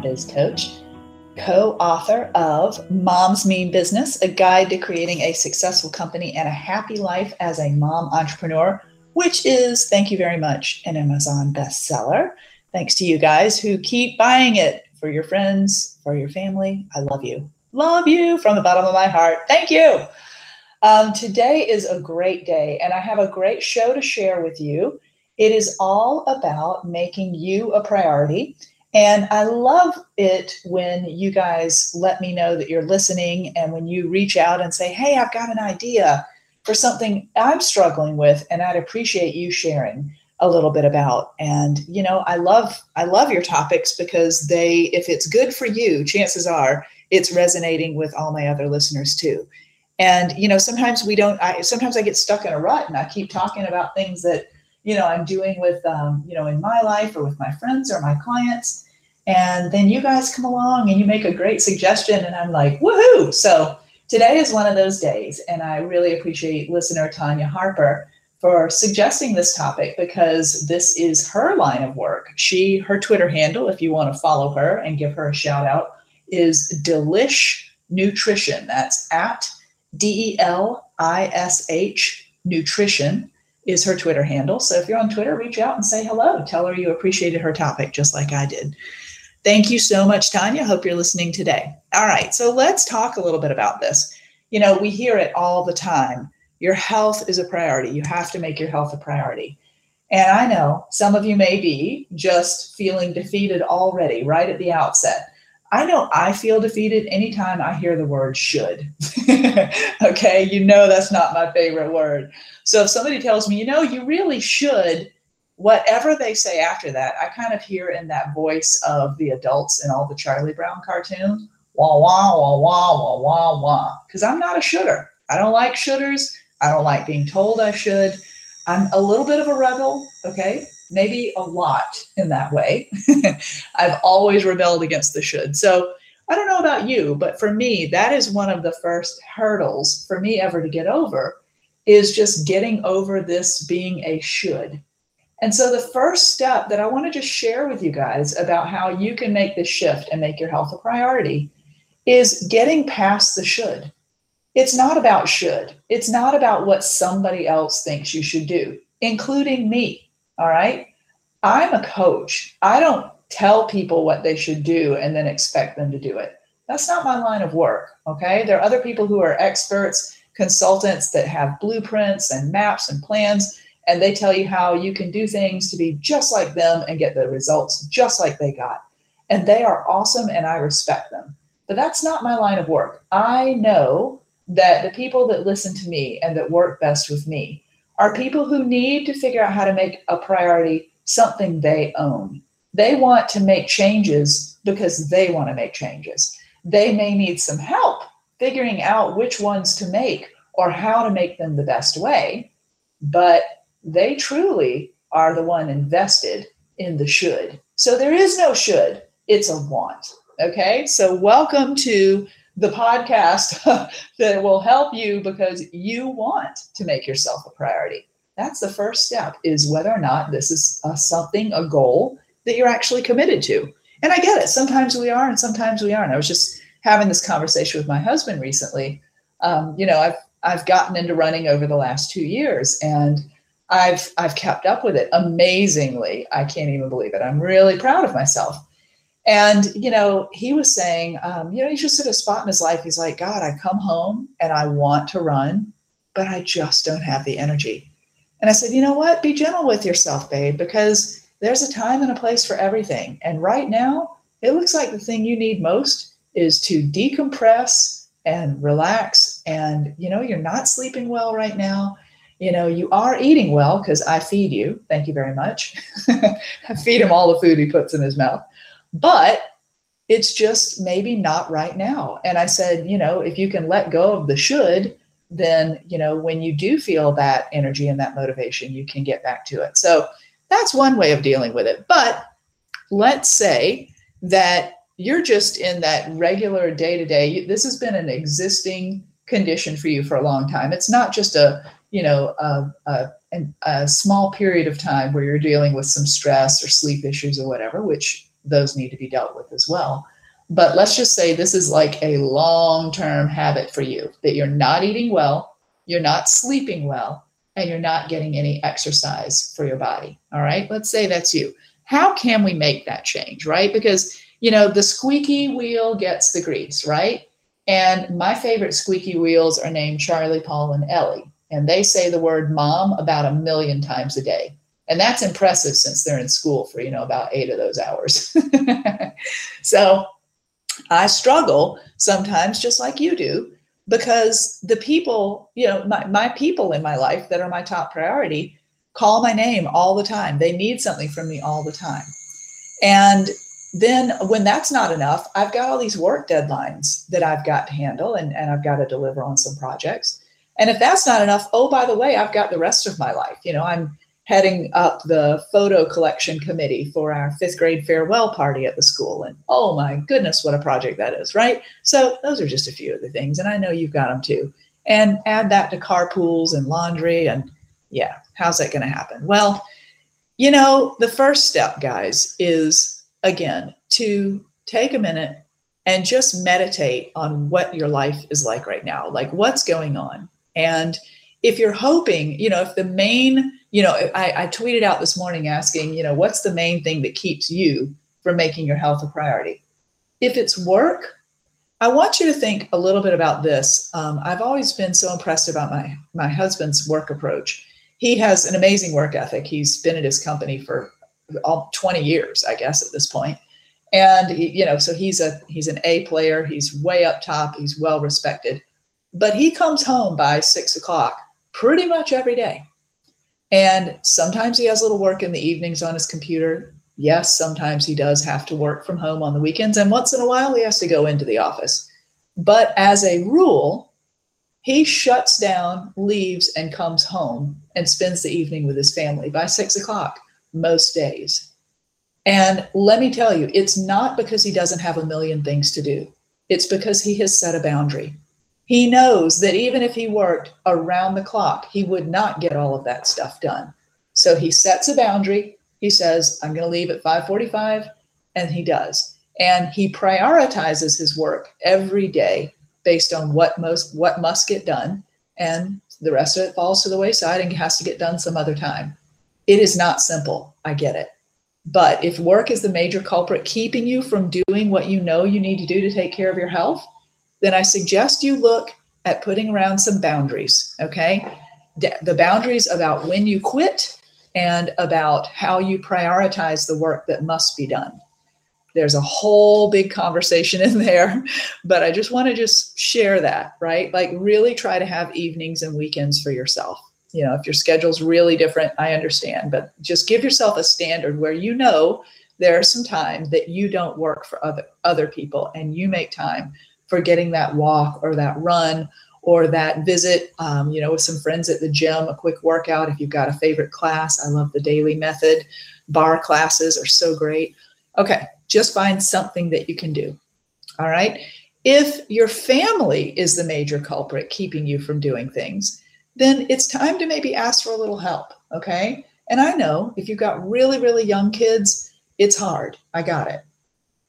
Biz Coach, co author of Moms Mean Business, a guide to creating a successful company and a happy life as a mom entrepreneur, which is, thank you very much, an Amazon bestseller. Thanks to you guys who keep buying it for your friends, for your family. I love you. Love you from the bottom of my heart. Thank you. Um, today is a great day, and I have a great show to share with you. It is all about making you a priority. And I love it when you guys let me know that you're listening and when you reach out and say, Hey, I've got an idea for something I'm struggling with, and I'd appreciate you sharing a little bit about. And you know i love i love your topics because they if it's good for you chances are it's resonating with all my other listeners too. And you know sometimes we don't i sometimes i get stuck in a rut and i keep talking about things that you know i'm doing with um, you know in my life or with my friends or my clients. And then you guys come along and you make a great suggestion and i'm like woohoo! So today is one of those days and i really appreciate listener tanya harper for suggesting this topic because this is her line of work. She her twitter handle if you want to follow her and give her a shout out is delish nutrition. That's at d-e-l-i-s-h nutrition is her Twitter handle. So if you're on Twitter, reach out and say hello. Tell her you appreciated her topic just like I did. Thank you so much, Tanya. Hope you're listening today. All right, so let's talk a little bit about this. You know, we hear it all the time. Your health is a priority. You have to make your health a priority. And I know some of you may be just feeling defeated already right at the outset. I know I feel defeated anytime I hear the word should. okay, you know that's not my favorite word. So if somebody tells me, you know, you really should, whatever they say after that, I kind of hear in that voice of the adults in all the Charlie Brown cartoons, wah, wah, wah, wah, wah, wah, wah. Because I'm not a should'er. I don't like should'ers. I don't like being told I should. I'm a little bit of a rebel, okay? Maybe a lot in that way. I've always rebelled against the should. So I don't know about you, but for me, that is one of the first hurdles for me ever to get over is just getting over this being a should. And so the first step that I want to just share with you guys about how you can make this shift and make your health a priority is getting past the should. It's not about should. It's not about what somebody else thinks you should do, including me. All right. I'm a coach. I don't tell people what they should do and then expect them to do it. That's not my line of work. Okay. There are other people who are experts, consultants that have blueprints and maps and plans, and they tell you how you can do things to be just like them and get the results just like they got. And they are awesome and I respect them. But that's not my line of work. I know that the people that listen to me and that work best with me are people who need to figure out how to make a priority something they own. They want to make changes because they want to make changes. They may need some help figuring out which ones to make or how to make them the best way, but they truly are the one invested in the should. So there is no should, it's a want. Okay, so welcome to the podcast that will help you because you want to make yourself a priority. That's the first step is whether or not this is a something, a goal that you're actually committed to. And I get it. Sometimes we are and sometimes we aren't. I was just having this conversation with my husband recently. Um, you know, I've I've gotten into running over the last two years and I've I've kept up with it amazingly. I can't even believe it. I'm really proud of myself. And, you know, he was saying, um, you know, he's just at a spot in his life. He's like, God, I come home and I want to run, but I just don't have the energy. And I said, you know what? Be gentle with yourself, babe, because there's a time and a place for everything. And right now, it looks like the thing you need most is to decompress and relax. And, you know, you're not sleeping well right now. You know, you are eating well because I feed you. Thank you very much. I feed him all the food he puts in his mouth but it's just maybe not right now. And I said, you know, if you can let go of the should, then, you know, when you do feel that energy and that motivation, you can get back to it. So that's one way of dealing with it. But let's say that you're just in that regular day to day, this has been an existing condition for you for a long time. It's not just a, you know, a, a, a small period of time where you're dealing with some stress or sleep issues or whatever, which those need to be dealt with as well. But let's just say this is like a long term habit for you that you're not eating well, you're not sleeping well, and you're not getting any exercise for your body. All right. Let's say that's you. How can we make that change? Right. Because, you know, the squeaky wheel gets the grease, right? And my favorite squeaky wheels are named Charlie, Paul, and Ellie. And they say the word mom about a million times a day. And that's impressive since they're in school for, you know, about eight of those hours. so I struggle sometimes, just like you do, because the people, you know, my, my people in my life that are my top priority call my name all the time. They need something from me all the time. And then when that's not enough, I've got all these work deadlines that I've got to handle and, and I've got to deliver on some projects. And if that's not enough, oh, by the way, I've got the rest of my life. You know, I'm heading up the photo collection committee for our fifth grade farewell party at the school. And oh my goodness, what a project that is, right? So those are just a few of the things. And I know you've got them too. And add that to carpools and laundry. And yeah, how's that going to happen? Well, you know, the first step, guys, is again to take a minute and just meditate on what your life is like right now, like what's going on. And if you're hoping, you know, if the main you know, I, I tweeted out this morning asking, you know, what's the main thing that keeps you from making your health a priority? If it's work, I want you to think a little bit about this. Um, I've always been so impressed about my my husband's work approach. He has an amazing work ethic. He's been at his company for all 20 years, I guess, at this point. And he, you know, so he's a he's an A player. He's way up top. He's well respected. But he comes home by six o'clock pretty much every day. And sometimes he has a little work in the evenings on his computer. Yes, sometimes he does have to work from home on the weekends. And once in a while, he has to go into the office. But as a rule, he shuts down, leaves, and comes home and spends the evening with his family by six o'clock most days. And let me tell you, it's not because he doesn't have a million things to do, it's because he has set a boundary. He knows that even if he worked around the clock, he would not get all of that stuff done. So he sets a boundary. He says, I'm going to leave at 545, and he does. And he prioritizes his work every day based on what most what must get done. And the rest of it falls to the wayside and has to get done some other time. It is not simple. I get it. But if work is the major culprit keeping you from doing what you know you need to do to take care of your health, then I suggest you look at putting around some boundaries, okay? The boundaries about when you quit and about how you prioritize the work that must be done. There's a whole big conversation in there, but I just want to just share that, right? Like really try to have evenings and weekends for yourself. You know, if your schedule's really different, I understand, but just give yourself a standard where you know there's some time that you don't work for other other people and you make time for getting that walk or that run or that visit, um, you know, with some friends at the gym, a quick workout. If you've got a favorite class, I love the daily method. Barre classes are so great. Okay, just find something that you can do. All right. If your family is the major culprit keeping you from doing things, then it's time to maybe ask for a little help. Okay. And I know if you've got really, really young kids, it's hard. I got it.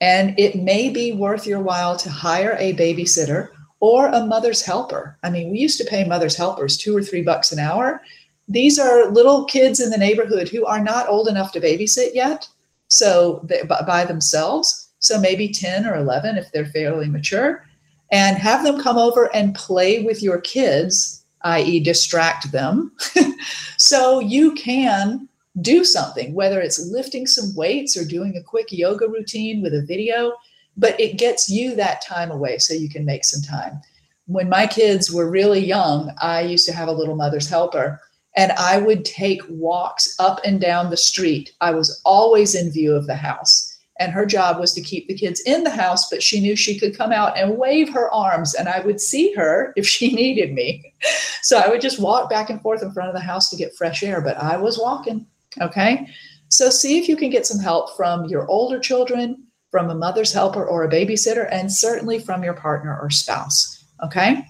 And it may be worth your while to hire a babysitter or a mother's helper. I mean, we used to pay mother's helpers two or three bucks an hour. These are little kids in the neighborhood who are not old enough to babysit yet. So they, by themselves. So maybe 10 or 11 if they're fairly mature. And have them come over and play with your kids, i.e., distract them. so you can do something, whether it's lifting some weights or doing a quick yoga routine with a video, but it gets you that time away so you can make some time. When my kids were really young, I used to have a little mother's helper and I would take walks up and down the street. I was always in view of the house. And her job was to keep the kids in the house, but she knew she could come out and wave her arms, and I would see her if she needed me. So I would just walk back and forth in front of the house to get fresh air, but I was walking. Okay. So see if you can get some help from your older children, from a mother's helper or a babysitter, and certainly from your partner or spouse. Okay.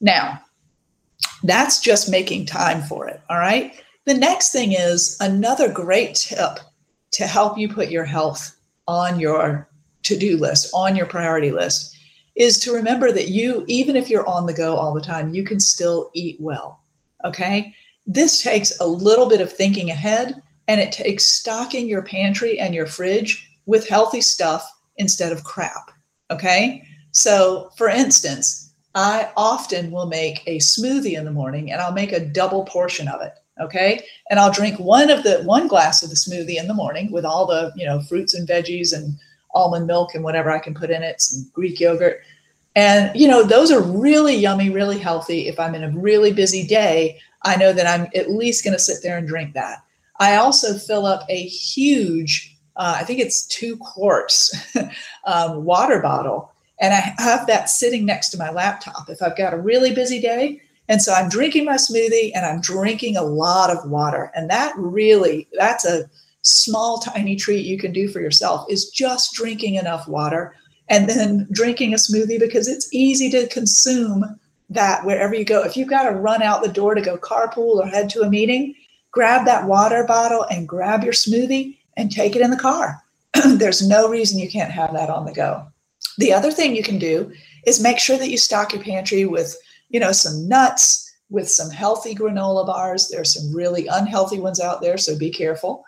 Now, that's just making time for it. All right. The next thing is another great tip to help you put your health on your to do list, on your priority list, is to remember that you, even if you're on the go all the time, you can still eat well. Okay. This takes a little bit of thinking ahead and it takes stocking your pantry and your fridge with healthy stuff instead of crap. Okay. So, for instance, I often will make a smoothie in the morning and I'll make a double portion of it. Okay. And I'll drink one of the one glass of the smoothie in the morning with all the, you know, fruits and veggies and almond milk and whatever I can put in it, some Greek yogurt. And, you know, those are really yummy, really healthy. If I'm in a really busy day, I know that I'm at least going to sit there and drink that. I also fill up a huge, uh, I think it's two quarts um, water bottle. And I have that sitting next to my laptop if I've got a really busy day. And so I'm drinking my smoothie and I'm drinking a lot of water. And that really, that's a small, tiny treat you can do for yourself is just drinking enough water and then drinking a smoothie because it's easy to consume that wherever you go. If you've got to run out the door to go carpool or head to a meeting, grab that water bottle and grab your smoothie and take it in the car. There's no reason you can't have that on the go. The other thing you can do is make sure that you stock your pantry with, you know, some nuts, with some healthy granola bars. There's some really unhealthy ones out there, so be careful.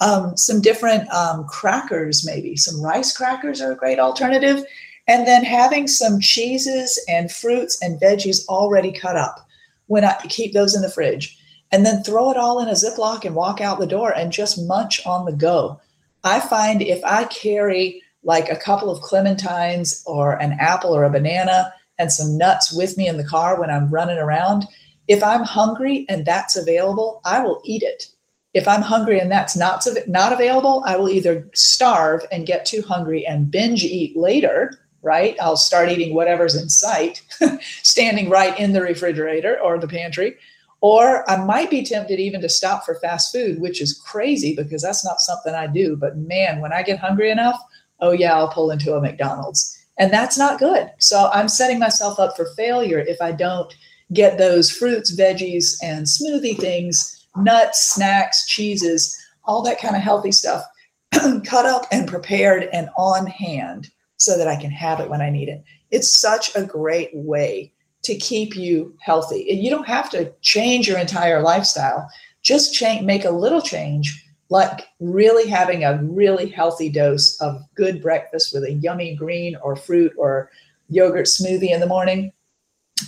Um, some different um, crackers, maybe some rice crackers are a great alternative. And then having some cheeses and fruits and veggies already cut up when I keep those in the fridge and then throw it all in a Ziploc and walk out the door and just munch on the go. I find if I carry like a couple of clementines or an apple or a banana and some nuts with me in the car when I'm running around, if I'm hungry and that's available, I will eat it. If I'm hungry and that's not not available, I will either starve and get too hungry and binge eat later, right? I'll start eating whatever's in sight, standing right in the refrigerator or the pantry, or I might be tempted even to stop for fast food, which is crazy because that's not something I do. But man, when I get hungry enough, oh yeah, I'll pull into a McDonald's. And that's not good. So I'm setting myself up for failure if I don't get those fruits, veggies, and smoothie things, nuts, snacks, cheeses, all that kind of healthy stuff cut up and prepared and on hand so that I can have it when I need it. It's such a great way to keep you healthy. You don't have to change your entire lifestyle. Just change, make a little change, like really having a really healthy dose of good breakfast with a yummy green or fruit or yogurt smoothie in the morning,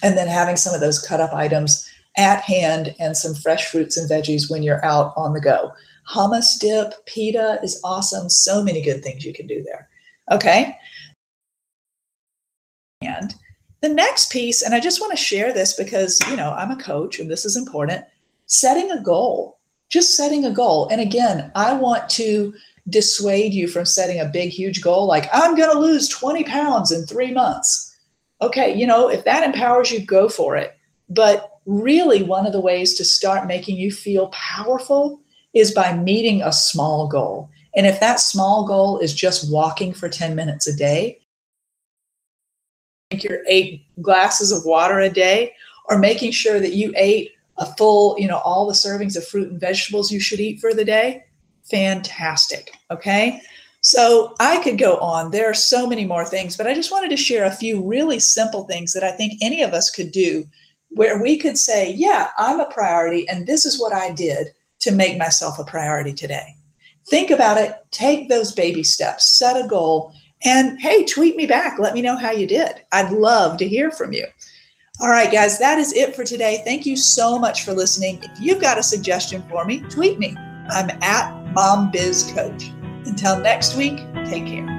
and then having some of those cut up items at hand and some fresh fruits and veggies when you're out on the go. Hummus dip, pita is awesome. So many good things you can do there. Okay. And the next piece, and I just want to share this because, you know, I'm a coach and this is important setting a goal, just setting a goal. And again, I want to dissuade you from setting a big, huge goal like, I'm going to lose 20 pounds in three months. Okay, you know, if that empowers you, go for it. But really, one of the ways to start making you feel powerful is by meeting a small goal. And if that small goal is just walking for 10 minutes a day, drink your eight glasses of water a day or making sure that you ate a full, you know, all the servings of fruit and vegetables you should eat for the day, fantastic. Okay. So I could go on. There are so many more things, but I just wanted to share a few really simple things that I think any of us could do where we could say, yeah, I'm a priority, and this is what I did to make myself a priority today. Think about it, take those baby steps, set a goal, and hey, tweet me back. Let me know how you did. I'd love to hear from you. All right, guys, that is it for today. Thank you so much for listening. If you've got a suggestion for me, tweet me. I'm at Mom Biz Coach. Until next week, take care.